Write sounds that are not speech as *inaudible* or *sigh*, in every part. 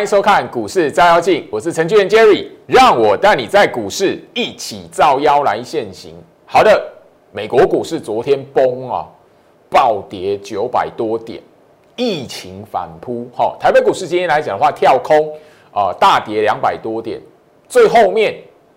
欢迎收看股市照妖镜，我是程序员 Jerry，让我带你在股市一起照妖来现行。好的，美国股市昨天崩啊，暴跌九百多点，疫情反扑。好，台北股市今天来讲的话，跳空啊，大跌两百多点，最后面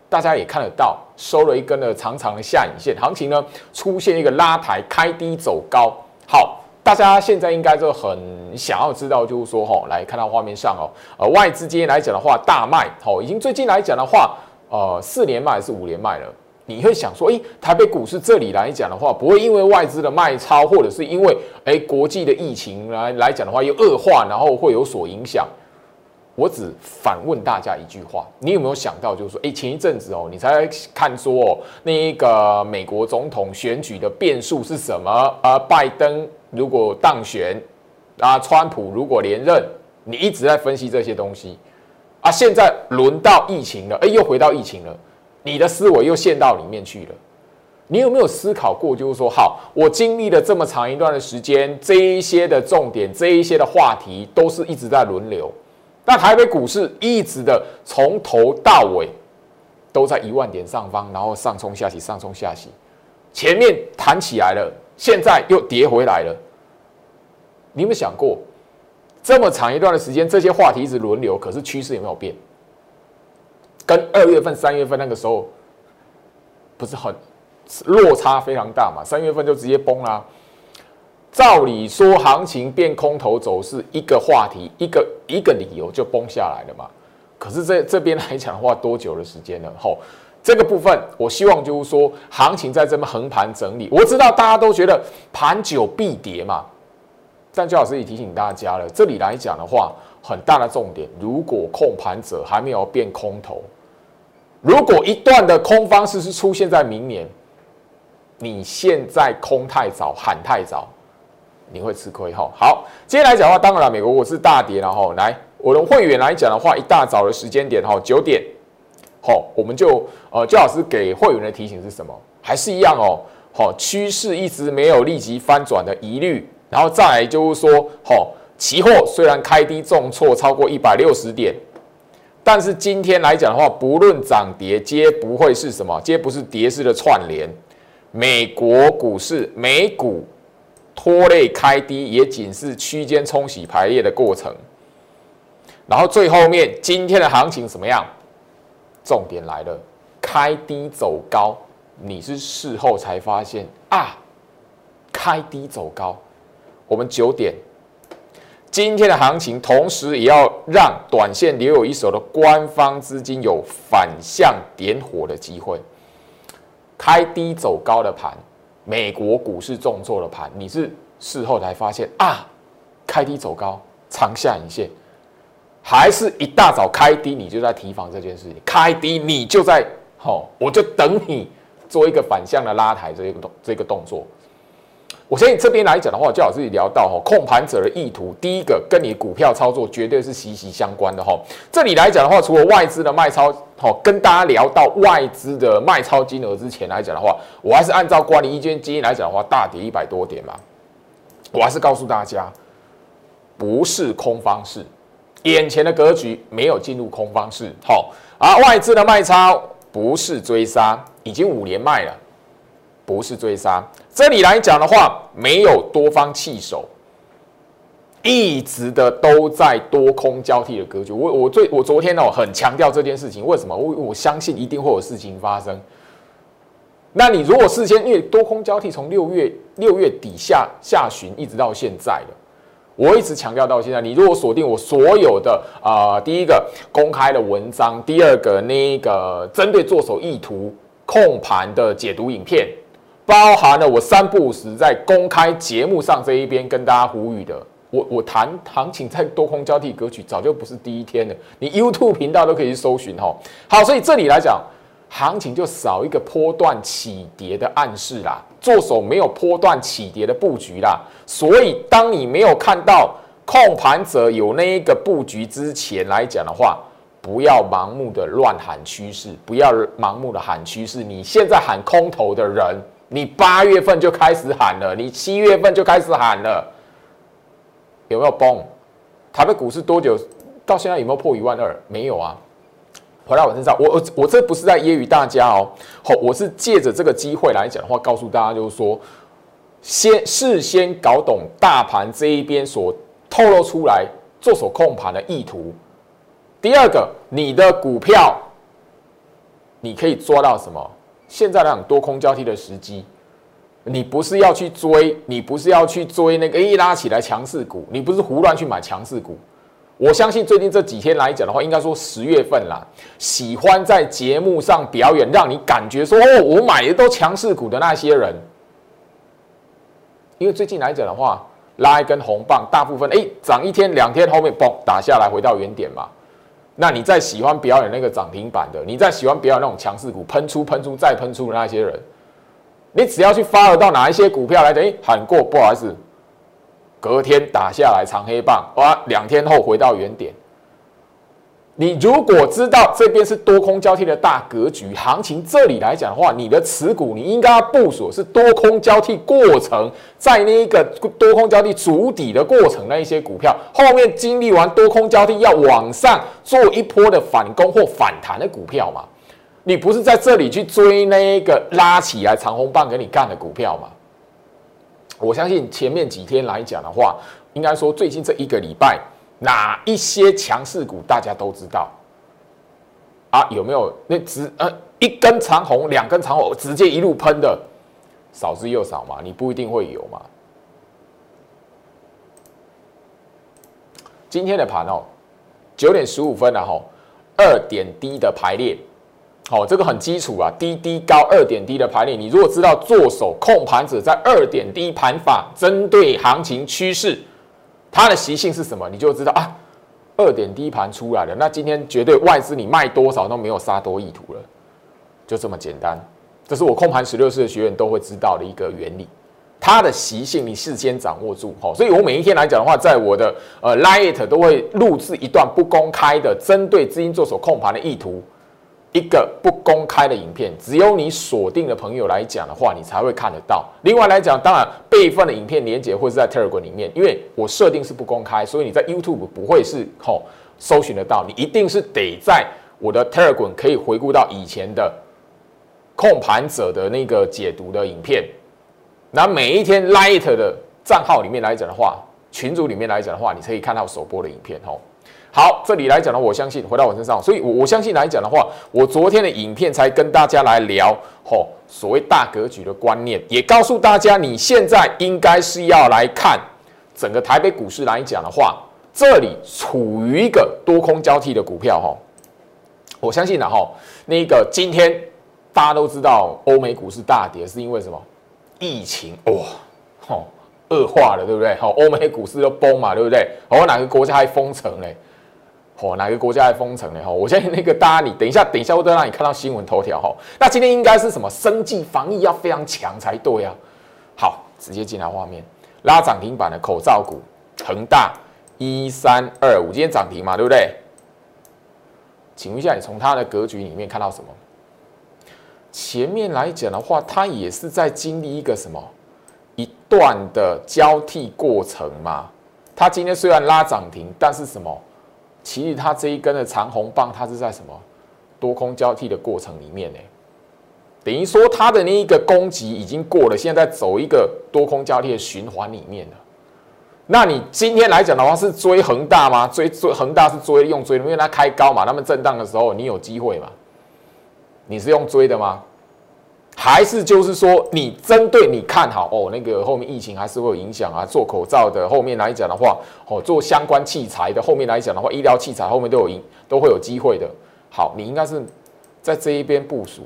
大家也看得到，收了一根的长长的下影线，行情呢出现一个拉抬，开低走高。好。大家现在应该就很想要知道，就是说，哈，来看到画面上哦，呃，外资今天来讲的话，大卖，哦，已经最近来讲的话，呃，四连卖还是五连卖了？你会想说，诶，台北股市这里来讲的话，不会因为外资的卖超，或者是因为诶国际的疫情来来讲的话又恶化，然后会有所影响？我只反问大家一句话：你有没有想到，就是说，诶，前一阵子哦，你才看说哦，那一个美国总统选举的变数是什么？呃，拜登。如果当选，啊，川普如果连任，你一直在分析这些东西，啊，现在轮到疫情了，哎，又回到疫情了，你的思维又陷到里面去了。你有没有思考过，就是说，好，我经历了这么长一段的时间，这一些的重点，这一些的话题，都是一直在轮流。那台北股市一直的从头到尾都在一万点上方，然后上冲下洗，上冲下洗，前面弹起来了。现在又跌回来了，你有没有想过，这么长一段的时间，这些话题一直轮流，可是趋势有没有变？跟二月份、三月份那个时候不是很落差非常大嘛？三月份就直接崩啦。照理说，行情变空头走势，一个话题、一个一个理由就崩下来了嘛？可是这这边来讲的话，多久的时间了？吼！这个部分，我希望就是说，行情在这么横盘整理。我知道大家都觉得盘久必跌嘛，但焦老师也提醒大家了，这里来讲的话，很大的重点，如果控盘者还没有变空头，如果一段的空方式是出现在明年，你现在空太早，喊太早，你会吃亏哈。好，今天来讲的话，当然了，美国我是大跌了哈来我的会员来讲的话，一大早的时间点哈，九点。好，我们就呃，焦老师给会员的提醒是什么？还是一样哦。好，趋势一直没有立即翻转的疑虑，然后再来就是说，好，期货虽然开低重挫超过一百六十点，但是今天来讲的话，不论涨跌，皆不会是什么，皆不是跌势的串联。美国股市美股拖累开低，也仅是区间冲洗排列的过程。然后最后面今天的行情怎么样？重点来了，开低走高，你是事后才发现啊，开低走高。我们九点，今天的行情，同时也要让短线留有一手的官方资金有反向点火的机会。开低走高的盘，美国股市重挫的盘，你是事后才发现啊，开低走高，长下影线。还是一大早开低，你就在提防这件事情。开低，你就在好，我就等你做一个反向的拉抬，这个动这个动作。我相信这边来讲的话，就好自己聊到哈，控盘者的意图，第一个跟你股票操作绝对是息息相关的哈。这里来讲的话，除了外资的卖超，好，跟大家聊到外资的卖超金额之前来讲的话，我还是按照管理意见基金来讲的话，大跌一百多点嘛，我还是告诉大家，不是空方式。眼前的格局没有进入空方式，好，而外资的卖超不是追杀，已经五连卖了，不是追杀。这里来讲的话，没有多方弃守，一直的都在多空交替的格局。我我最我昨天哦很强调这件事情，为什么？我我相信一定会有事情发生。那你如果事先因为多空交替，从六月六月底下下旬一直到现在的。我一直强调到现在，你如果锁定我所有的啊，第一个公开的文章，第二个那个针对做手意图控盘的解读影片，包含了我三不五时在公开节目上这一边跟大家呼吁的，我我谈行情在多空交替格局，早就不是第一天了，你 YouTube 频道都可以去搜寻哈。好，所以这里来讲。行情就少一个波段起跌的暗示啦，做手没有波段起跌的布局啦，所以当你没有看到控盘者有那一个布局之前来讲的话，不要盲目的乱喊趋势，不要盲目的喊趋势。你现在喊空头的人，你八月份就开始喊了，你七月份就开始喊了，有没有崩？台北股市多久到现在有没有破一万二？没有啊。回到我身上，我我我这不是在揶揄大家哦，好，我是借着这个机会来讲的话，告诉大家就是说，先事先搞懂大盘这一边所透露出来做手控盘的意图。第二个，你的股票你可以抓到什么？现在那种多空交替的时机，你不是要去追，你不是要去追那个一拉起来强势股，你不是胡乱去买强势股。我相信最近这几天来讲的话，应该说十月份啦，喜欢在节目上表演，让你感觉说哦，我买的都强势股的那些人，因为最近来讲的话，拉一根红棒，大部分哎涨一天两天，后面嘣打下来回到原点嘛。那你在喜欢表演那个涨停板的，你在喜欢表演那种强势股喷出喷出再喷出的那些人，你只要去发了到哪一些股票来，等于喊过不好意思。隔天打下来长黑棒，哇！两天后回到原点。你如果知道这边是多空交替的大格局行情，这里来讲的话，你的持股你应该要部署是多空交替过程，在那一个多空交替主底的过程，那一些股票后面经历完多空交替要往上做一波的反攻或反弹的股票嘛？你不是在这里去追那个拉起来长红棒给你干的股票嘛？我相信前面几天来讲的话，应该说最近这一个礼拜，哪一些强势股大家都知道啊？有没有那直呃一根长红、两根长红直接一路喷的，少之又少嘛？你不一定会有嘛。今天的盘哦，九点十五分了哈，二点低的排列。好，这个很基础啊，低低高二点低的排列。你如果知道做手控盘者在二点低盘法，针对行情趋势，它的习性是什么，你就知道啊。二点低盘出来了，那今天绝对外资你卖多少都没有杀多意图了，就这么简单。这是我控盘十六式的学员都会知道的一个原理，它的习性你事先掌握住。好，所以我每一天来讲的话，在我的呃 Lite 都会录制一段不公开的针对资金做手控盘的意图。一个不公开的影片，只有你锁定的朋友来讲的话，你才会看得到。另外来讲，当然备份的影片连接会是在 Telegram 里面，因为我设定是不公开，所以你在 YouTube 不会是吼搜寻得到。你一定是得在我的 Telegram 可以回顾到以前的控盘者的那个解读的影片。那每一天 Light 的账号里面来讲的话，群组里面来讲的话，你可以看到首播的影片吼。好，这里来讲呢，我相信回到我身上，所以，我我相信来讲的话，我昨天的影片才跟大家来聊，吼，所谓大格局的观念，也告诉大家，你现在应该是要来看整个台北股市来讲的话，这里处于一个多空交替的股票，哈，我相信呢，哈，那个今天大家都知道，欧美股市大跌是因为什么？疫情哇，吼，恶化了，对不对？好，欧美股市都崩嘛，对不对？哦，哪个国家还封城嘞？哦，哪个国家在封城呢？哈，我相信那个大家，你等一下，等一下，我都让你看到新闻头条哈。那今天应该是什么？生计防疫要非常强才对啊。好，直接进来画面，拉涨停板的口罩股，恒大一三二五，今天涨停嘛，对不对？请问一下，你从它的格局里面看到什么？前面来讲的话，它也是在经历一个什么一段的交替过程嘛。它今天虽然拉涨停，但是什么？其实它这一根的长红棒，它是在什么多空交替的过程里面呢？等于说它的那一个攻击已经过了，现在在走一个多空交替的循环里面了。那你今天来讲的话，是追恒大吗？追追恒大是追用追的，因为它开高嘛，他们震荡的时候你有机会嘛？你是用追的吗？还是就是说，你针对你看好哦，那个后面疫情还是会有影响啊。做口罩的后面来讲的话，哦，做相关器材的后面来讲的话，医疗器材后面都有影，都会有机会的。好，你应该是在这一边部署，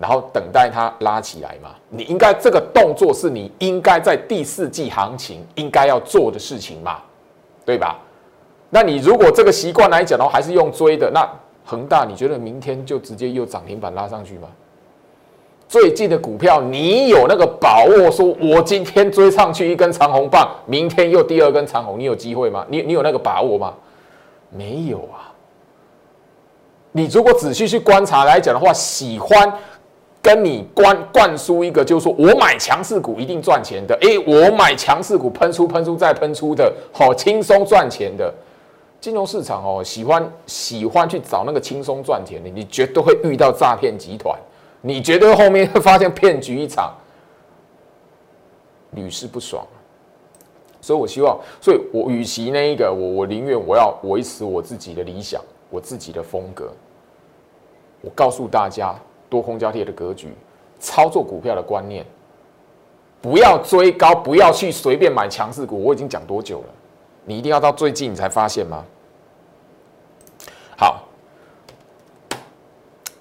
然后等待它拉起来嘛。你应该这个动作是你应该在第四季行情应该要做的事情嘛，对吧？那你如果这个习惯来讲的话，还是用追的，那恒大你觉得明天就直接又涨停板拉上去吗？最近的股票，你有那个把握？说我今天追上去一根长红棒，明天又第二根长红，你有机会吗？你你有那个把握吗？没有啊。你如果仔细去观察来讲的话，喜欢跟你灌灌输一个，就是说我买强势股一定赚钱的。诶，我买强势股喷出喷出再喷出的，好轻松赚钱的。金融市场哦，喜欢喜欢去找那个轻松赚钱的，你绝对会遇到诈骗集团，你绝对后面会发现骗局一场，屡试不爽。所以我希望，所以我与其那一个，我我宁愿我要维持我自己的理想，我自己的风格。我告诉大家，多空交替的格局，操作股票的观念，不要追高，不要去随便买强势股。我已经讲多久了？你一定要到最近你才发现吗？好，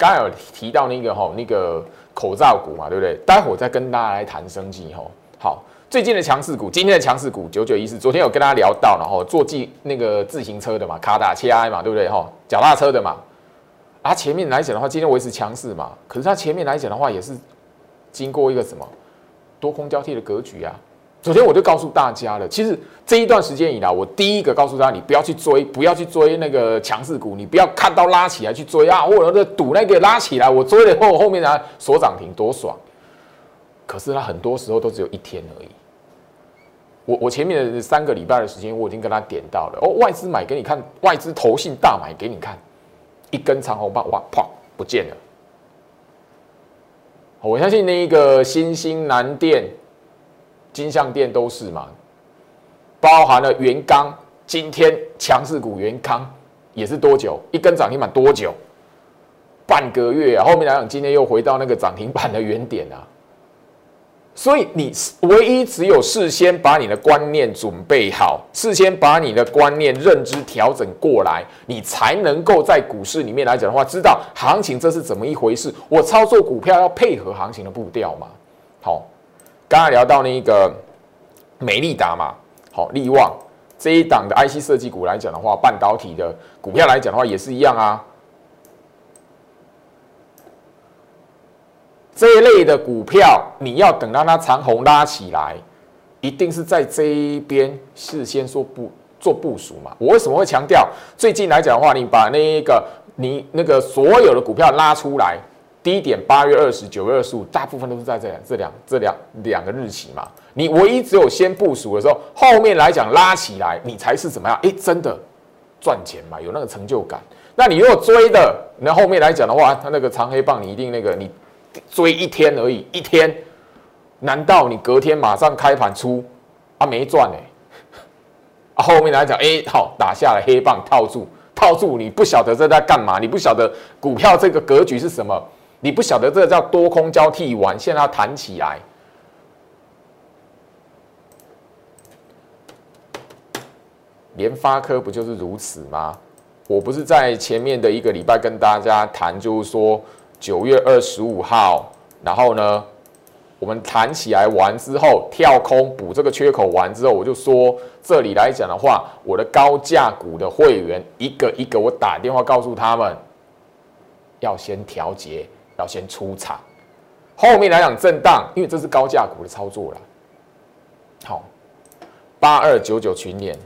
刚有提到那个哈，那个口罩股嘛，对不对？待会再跟大家来谈升级哈。好。最近的强势股，今天的强势股九九一四，昨天有跟大家聊到，然后做自那个自行车的嘛，卡达切埃嘛，对不对？哈，脚踏车的嘛，啊，前面来讲的话，今天维持强势嘛，可是它前面来讲的话，也是经过一个什么多空交替的格局啊。昨天我就告诉大家了，其实这一段时间以来，我第一个告诉大家，你不要去追，不要去追那个强势股，你不要看到拉起来去追啊，或者是赌那个拉起来，我追了后后面呢锁涨停多爽。可是它很多时候都只有一天而已。我我前面的三个礼拜的时间，我已经跟他点到了哦，外资买给你看，外资投信大买给你看，一根长红棒哇，啪不见了。我相信那一个新兴南电、金相电都是嘛，包含了元刚，今天强势股元康也是多久一根涨停板多久？半个月啊，后面来讲今天又回到那个涨停板的原点啊。所以你唯一只有事先把你的观念准备好，事先把你的观念认知调整过来，你才能够在股市里面来讲的话，知道行情这是怎么一回事。我操作股票要配合行情的步调嘛。好，刚刚聊到那个美利达嘛，好利旺这一档的 IC 设计股来讲的话，半导体的股票来讲的话也是一样啊。这一类的股票，你要等到它长虹拉起来，一定是在这一边事先说不做部署嘛？我为什么会强调最近来讲的话，你把那个你那个所有的股票拉出来，低点八月二十九月二十五，大部分都是在这这两这两两个日期嘛？你唯一只有先部署的时候，后面来讲拉起来，你才是怎么样？哎，真的赚钱嘛？有那个成就感。那你如果追的，那后面来讲的话，它那个长黑棒，你一定那个你。追一天而已，一天，难道你隔天马上开盘出啊？没赚哎！*laughs* 啊，后面来讲，哎，好，打下了黑棒套住，套住，你不晓得这在干嘛？你不晓得股票这个格局是什么？你不晓得这个叫多空交替完，现在要弹起来。联发科不就是如此吗？我不是在前面的一个礼拜跟大家谈，就是说。九月二十五号，然后呢，我们弹起来完之后，跳空补这个缺口完之后，我就说这里来讲的话，我的高价股的会员一个一个，我打电话告诉他们，要先调节，要先出场，后面来讲震荡，因为这是高价股的操作了。好，八二九九群联。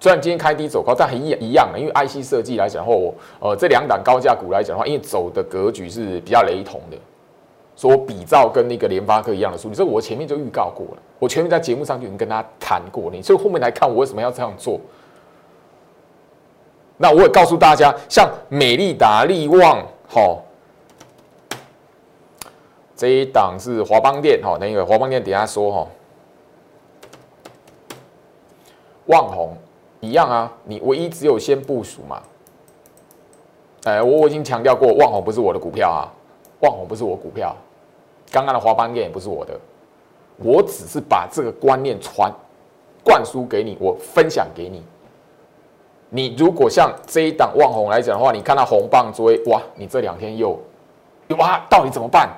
虽然今天开低走高，但很一一样的，因为 IC 设计来讲，或我呃这两档高价股来讲的话，因为走的格局是比较雷同的，说比照跟那个联发科一样的数据，这我前面就预告过了，我前面在节目上就已经跟他谈过了，所以后面来看我为什么要这样做。那我也告诉大家，像美利达、利旺，好，这一档是华邦电，哈，那个华邦电等下说，哈，旺宏。一样啊，你唯一只有先部署嘛。哎，我我已经强调过，旺宏不是我的股票啊，旺宏不是我股票，刚刚的华邦电也不是我的，我只是把这个观念传灌输给你，我分享给你。你如果像这一档望红来讲的话，你看到红棒追，哇，你这两天又哇，到底怎么办？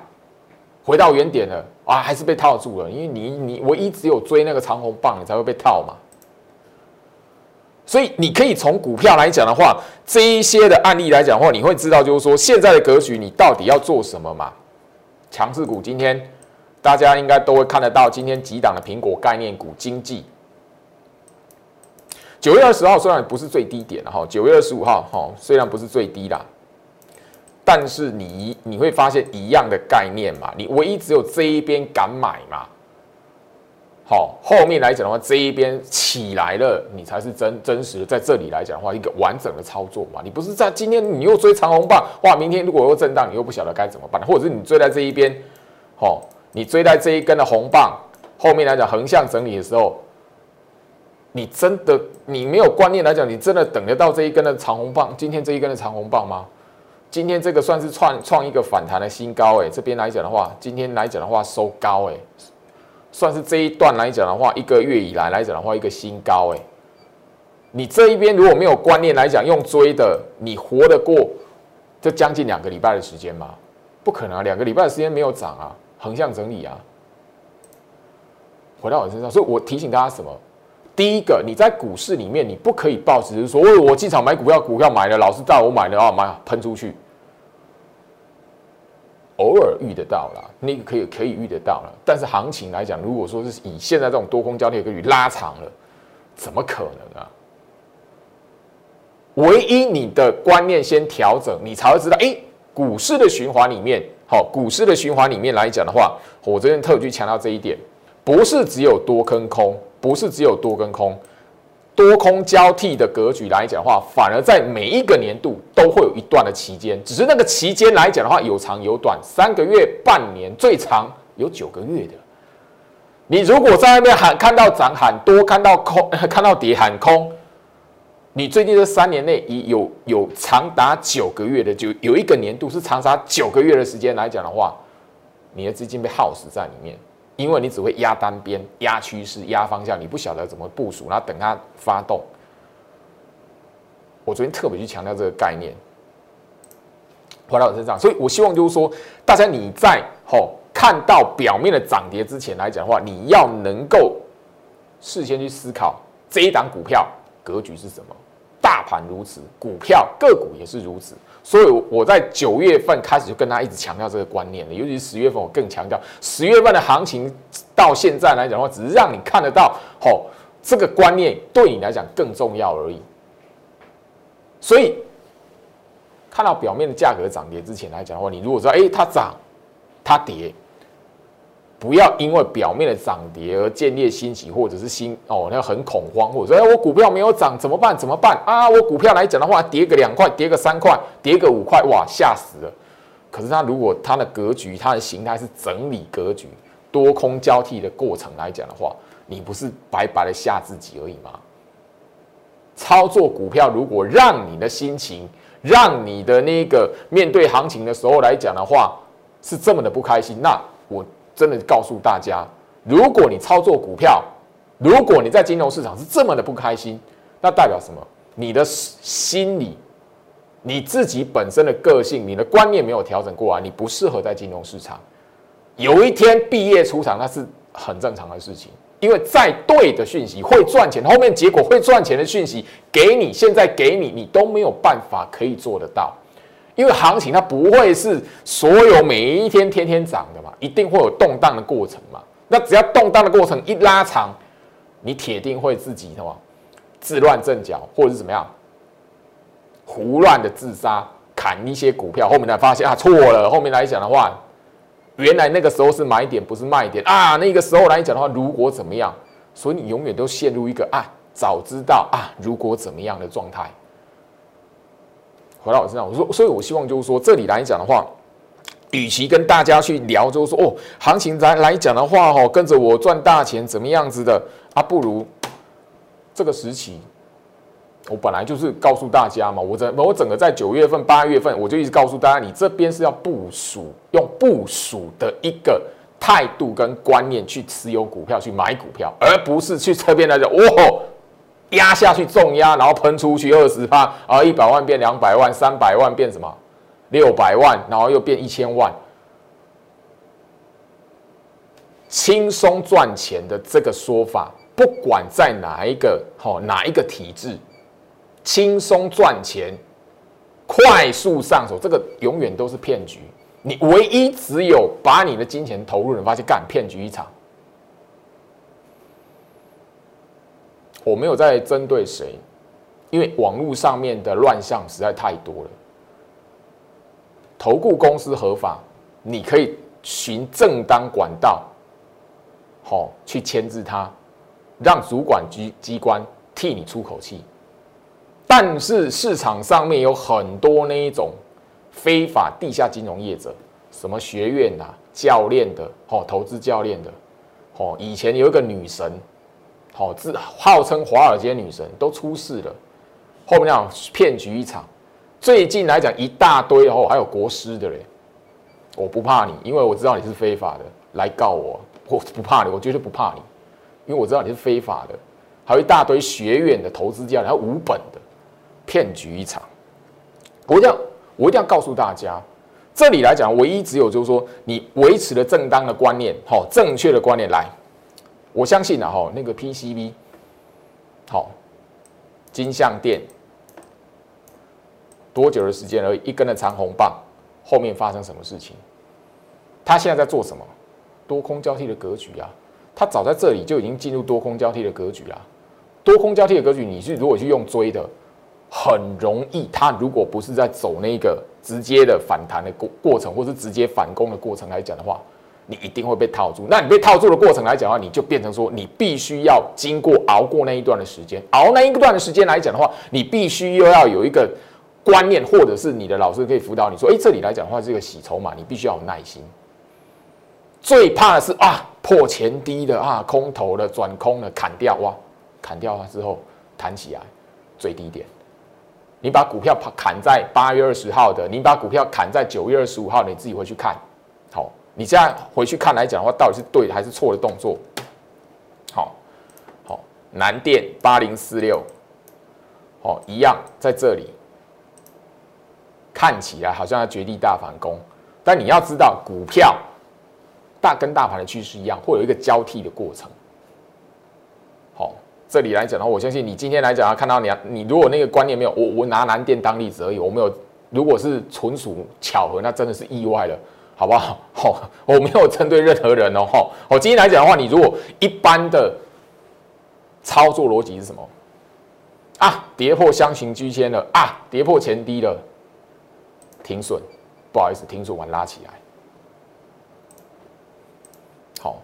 回到原点了啊，还是被套住了？因为你你唯一只有追那个长红棒，你才会被套嘛。所以你可以从股票来讲的话，这一些的案例来讲的话，你会知道就是说现在的格局，你到底要做什么嘛？强势股今天大家应该都会看得到，今天几档的苹果概念股经济，九月二十号虽然不是最低点了哈，九月二十五号哈虽然不是最低啦，但是你你会发现一样的概念嘛，你唯一只有这一边敢买嘛。好，后面来讲的话，这一边起来了，你才是真真实的。在这里来讲的话，一个完整的操作嘛，你不是在今天你又追长红棒，哇，明天如果又震荡，你又不晓得该怎么办，或者是你追在这一边，好，你追在这一根的红棒后面来讲横向整理的时候，你真的你没有观念来讲，你真的等得到这一根的长红棒？今天这一根的长红棒吗？今天这个算是创创一个反弹的新高，哎，这边来讲的话，今天来讲的话收高，哎。算是这一段来讲的话，一个月以来来讲的话，一个新高哎。你这一边如果没有观念来讲，用追的，你活得过这将近两个礼拜的时间吗？不可能啊，两个礼拜的时间没有涨啊，横向整理啊。回到我身上，所以我提醒大家什么？第一个，你在股市里面，你不可以抱只是说，我进场买股票，股票买了，老师带我买的啊，买喷出去。偶尔遇得到了，那个可以可以遇得到了，但是行情来讲，如果说是以现在这种多空交替格局拉长了，怎么可能啊？唯一你的观念先调整，你才会知道，哎，股市的循环里面，好，股市的循环里面来讲的话，我这边特去强调这一点，不是只有多跟空，不是只有多跟空。多空交替的格局来讲的话，反而在每一个年度都会有一段的期间，只是那个期间来讲的话，有长有短，三个月、半年，最长有九个月的。你如果在外面喊看到涨喊多，看到空 *laughs* 看到跌喊空，你最近这三年内已有有长达九个月的，就有一个年度是长达九个月的时间来讲的话，你的资金被耗死在里面。因为你只会压单边、压趋势、压方向，你不晓得怎么部署，然后等它发动。我昨天特别去强调这个概念，回到我身上，所以我希望就是说，大家你在吼看到表面的涨跌之前来讲的话，你要能够事先去思考这一档股票格局是什么。大盘如此，股票个股也是如此。所以我在九月份开始就跟他一直强调这个观念了，尤其是十月份，我更强调十月份的行情到现在来讲的话，只是让你看得到，吼，这个观念对你来讲更重要而已。所以看到表面的价格涨跌之前来讲的话，你如果说，哎，它涨，它跌。不要因为表面的涨跌而建立欣喜，或者是心哦，那很恐慌，或者说哎，我股票没有涨怎么办？怎么办啊？我股票来讲的话，跌个两块，跌个三块，跌个五块，哇，吓死了！可是它如果它的格局、它的形态是整理格局、多空交替的过程来讲的话，你不是白白的吓自己而已吗？操作股票如果让你的心情、让你的那个面对行情的时候来讲的话是这么的不开心，那我。真的告诉大家，如果你操作股票，如果你在金融市场是这么的不开心，那代表什么？你的心理，你自己本身的个性，你的观念没有调整过来，你不适合在金融市场。有一天毕业出场，那是很正常的事情，因为再对的讯息会赚钱，后面结果会赚钱的讯息给你，现在给你，你都没有办法可以做得到。因为行情它不会是所有每一天天天涨的，一定会有动荡的过程嘛。那只要动荡的过程一拉长，你铁定会自己什么自乱阵脚，或者是怎么样胡乱的自杀，砍一些股票，后面才发现啊错了。后面来讲的话，原来那个时候是买点，不是卖点啊。那个时候来讲的话，如果怎么样，所以你永远都陷入一个啊早知道啊如果怎么样的状态。回到我身上，我说，所以我希望就是说，这里来讲的话，与其跟大家去聊，就是说，哦，行情来来讲的话，哈，跟着我赚大钱怎么样子的啊？不如这个时期，我本来就是告诉大家嘛，我整我整个在九月份、八月份，我就一直告诉大家，你这边是要部署，用部署的一个态度跟观念去持有股票、去买股票，而不是去这边来讲，哇。压下去重压，然后喷出去二十趴，啊一百万变两百万，三百万变什么？六百万，然后又变一千万，轻松赚钱的这个说法，不管在哪一个好哪一个体制，轻松赚钱、快速上手，这个永远都是骗局。你唯一只有把你的金钱投入，你发现干骗局一场。我没有在针对谁，因为网络上面的乱象实在太多了。投顾公司合法，你可以循正当管道，好去牵制它，让主管机机关替你出口气。但是市场上面有很多那一种非法地下金融业者，什么学院啊、教练的，哦，投资教练的，哦，以前有一个女神，好自号称华尔街女神都出事了，后面那样骗局一场。最近来讲一大堆哦，还有国师的嘞，我不怕你，因为我知道你是非法的，来告我，我不怕你，我绝对不怕你，因为我知道你是非法的，还有一大堆学院的投资教练，还有无本的。骗局一场，我一定要，我一定要告诉大家，这里来讲，唯一只有就是说，你维持了正当的观念，好，正确的观念来，我相信啊，哈，那个 PCB，好，金像店，多久的时间而已，一根的长红棒，后面发生什么事情？他现在在做什么？多空交替的格局啊，他早在这里就已经进入多空交替的格局了。多空交替的格局，你是如果去用追的。很容易，他如果不是在走那个直接的反弹的过过程，或是直接反攻的过程来讲的话，你一定会被套住。那你被套住的过程来讲的话，你就变成说，你必须要经过熬过那一段的时间，熬那一段的时间来讲的话，你必须又要有一个观念，或者是你的老师可以辅导你说，哎，这里来讲的话是一个洗筹码，你必须要有耐心。最怕的是啊，破前低的啊，空头的转空的砍掉哇，砍掉了之后弹起来最低点。你把股票砍在八月二十号的，你把股票砍在九月二十五号，你自己回去看，好，你现在回去看来讲的话，到底是对还是错的动作？好，好，南电八零四六，好，一样在这里，看起来好像要绝地大反攻，但你要知道，股票大跟大盘的趋势一样，会有一个交替的过程，好。这里来讲的话，我相信你今天来讲啊，看到你，你如果那个观念没有，我我拿南电当例子而已，我没有，如果是纯属巧合，那真的是意外了，好不好？*laughs* 好，我没有针对任何人哦，好，我今天来讲的话，你如果一般的操作逻辑是什么？啊，跌破箱型居间了啊，跌破前低了，停损，不好意思，停损完拉起来。好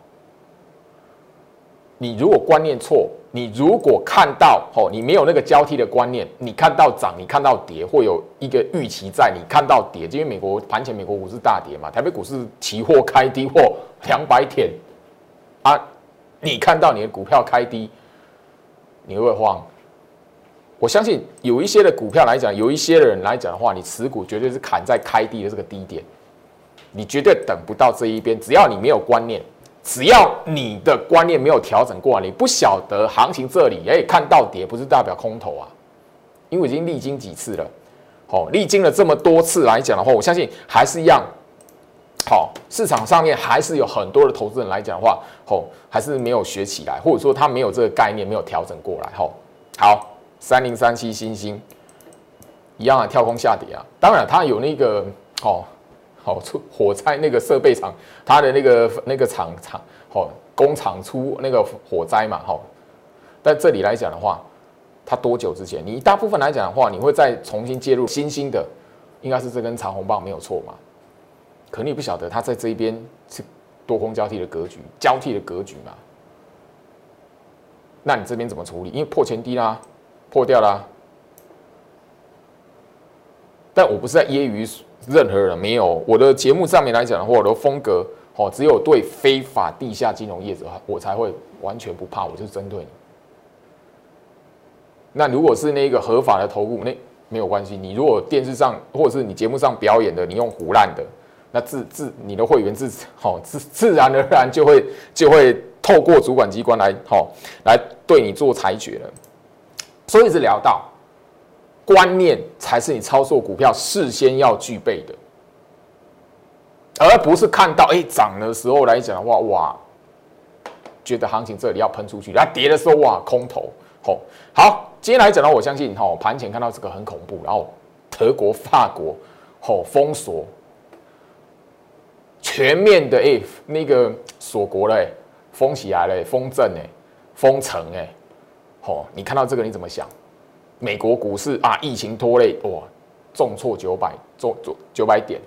你如果观念错，你如果看到哦，你没有那个交替的观念，你看到涨，你看到跌，会有一个预期在。你看到跌，因为美国盘前美国股市大跌嘛，台北股市期货开低或两百点啊，你看到你的股票开低，你会不会慌？我相信有一些的股票来讲，有一些的人来讲的话，你持股绝对是砍在开低的这个低点，你绝对等不到这一边。只要你没有观念。只要你的观念没有调整过来，你不晓得行情这里哎看到跌不是代表空头啊，因为已经历经几次了，好，历经了这么多次来讲的话，我相信还是一样，好，市场上面还是有很多的投资人来讲的话，吼，还是没有学起来，或者说他没有这个概念，没有调整过来，吼，好，三零三七星星一样啊，跳空下跌啊，当然它有那个，哦。好出火灾那个设备厂，它的那个那个厂厂，好工厂出那个火灾嘛，好。但这里来讲的话，它多久之前？你大部分来讲的话，你会再重新介入新兴的，应该是这根长红棒没有错嘛？可你不晓得它在这一边是多空交替的格局，交替的格局嘛？那你这边怎么处理？因为破前低啦，破掉啦。但我不是在揶揄。任何人没有我的节目上面来讲的话，我的风格哦，只有对非法地下金融业者，我才会完全不怕，我就针对你。那如果是那个合法的投顾，那没有关系。你如果电视上或者是你节目上表演的，你用胡烂的，那自自你的会员自好自自然而然就会就会透过主管机关来好来对你做裁决了。所以是聊到。观念才是你操作股票事先要具备的，而不是看到哎涨的时候来讲的话，哇，觉得行情这里要喷出去，然后跌的时候哇空头，吼好，今天来讲呢，我相信哈盘前看到这个很恐怖，然后德国、法国吼封锁，全面的哎那个锁国嘞，封起来了，封镇哎，封城哎，哦你看到这个你怎么想？美国股市啊，疫情拖累哇，重挫九百，重重九百点。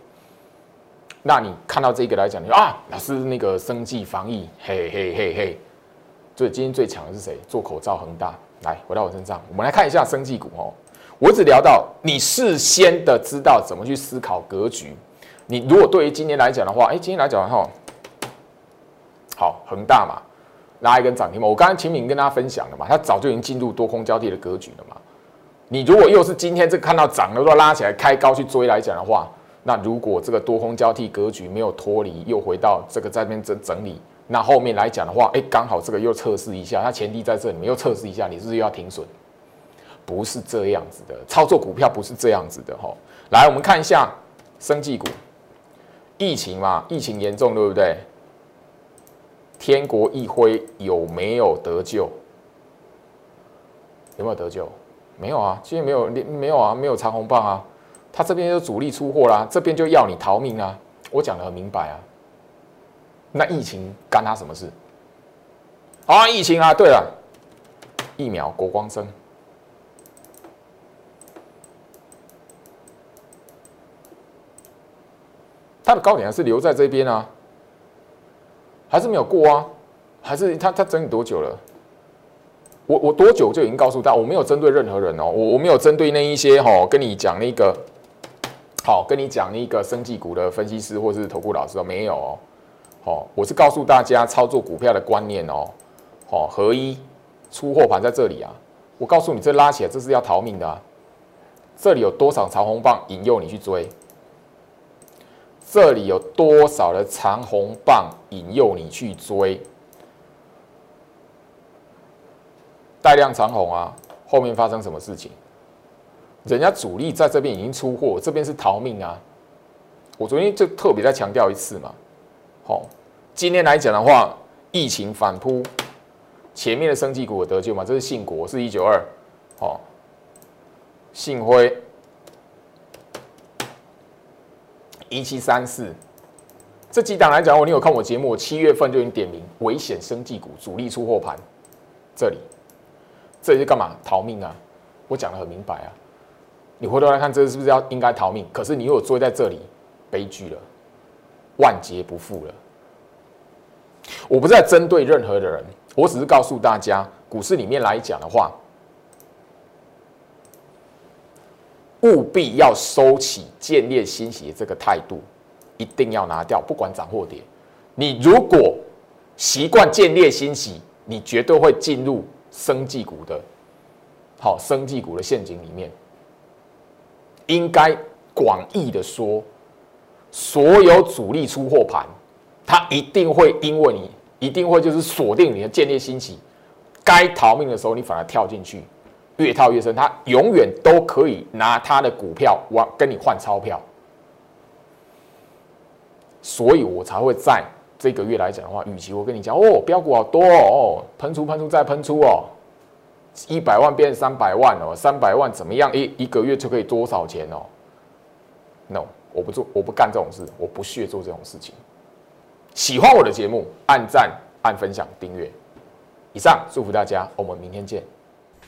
那你看到这个来讲，你说啊，老师那个生计防疫，嘿嘿嘿嘿，最今天最强的是谁？做口罩恒大。来，回到我身上，我们来看一下生技股哦。我只聊到你事先的知道怎么去思考格局。你如果对于今天来讲的话，哎，今天来讲的话，好恒大嘛，拉一根涨停嘛。我刚刚秦敏跟大家分享了嘛，它早就已经进入多空交替的格局了嘛。你如果又是今天这看到涨了，都拉起来开高去追来讲的话，那如果这个多空交替格局没有脱离，又回到这个在边整整理，那后面来讲的话，哎，刚好这个又测试一下，它前提在这里面又测试一下，你是不是要停损？不是这样子的，操作股票不是这样子的哈。来，我们看一下生技股，疫情嘛，疫情严重，对不对？天国一辉有没有得救？有没有得救？没有啊，今天没有，没有啊，没有长虹棒啊，他这边就主力出货啦，这边就要你逃命啊，我讲的很明白啊。那疫情干他什么事？啊，疫情啊，对了，疫苗国光生，它的高点还是留在这边啊，还是没有过啊，还是他他整理多久了？我我多久就已经告诉大家，我没有针对任何人哦，我我没有针对那一些哈，跟你讲那个，好，跟你讲那个生技股的分析师或是投顾老师都没有哦，好，我是告诉大家操作股票的观念哦，好，合一出货盘在这里啊，我告诉你这拉起来这是要逃命的啊，这里有多少长红棒引诱你去追？这里有多少的长红棒引诱你去追？带量长红啊，后面发生什么事情？人家主力在这边已经出货，这边是逃命啊！我昨天就特别再强调一次嘛。好，今天来讲的话，疫情反扑，前面的生技股有得救嘛？这是信国，是一九二，好，信辉一七三四，这几档来讲，我你有看我节目，我七月份就已经点名危险生技股主力出货盘，这里。这是干嘛？逃命啊！我讲的很明白啊。你回头来看，这是不是要应该逃命？可是你如果追在这里，悲剧了，万劫不复了。我不是在针对任何的人，我只是告诉大家，股市里面来讲的话，务必要收起见猎心喜这个态度，一定要拿掉，不管涨或跌。你如果习惯见猎心喜，你绝对会进入。生技股的，好，生技股的陷阱里面，应该广义的说，所有主力出货盘，它一定会因为你，一定会就是锁定你的建立兴起，该逃命的时候，你反而跳进去，越套越深，他永远都可以拿他的股票往跟你换钞票，所以我才会在。这个月来讲的话，与其我跟你讲哦，标股好多哦，喷出喷出再喷出哦，一百万变三百万哦，三百万怎么样？一一个月就可以多少钱哦？No，我不做，我不干这种事，我不屑做这种事情。喜欢我的节目，按赞、按分享、订阅。以上，祝福大家，我们明天见。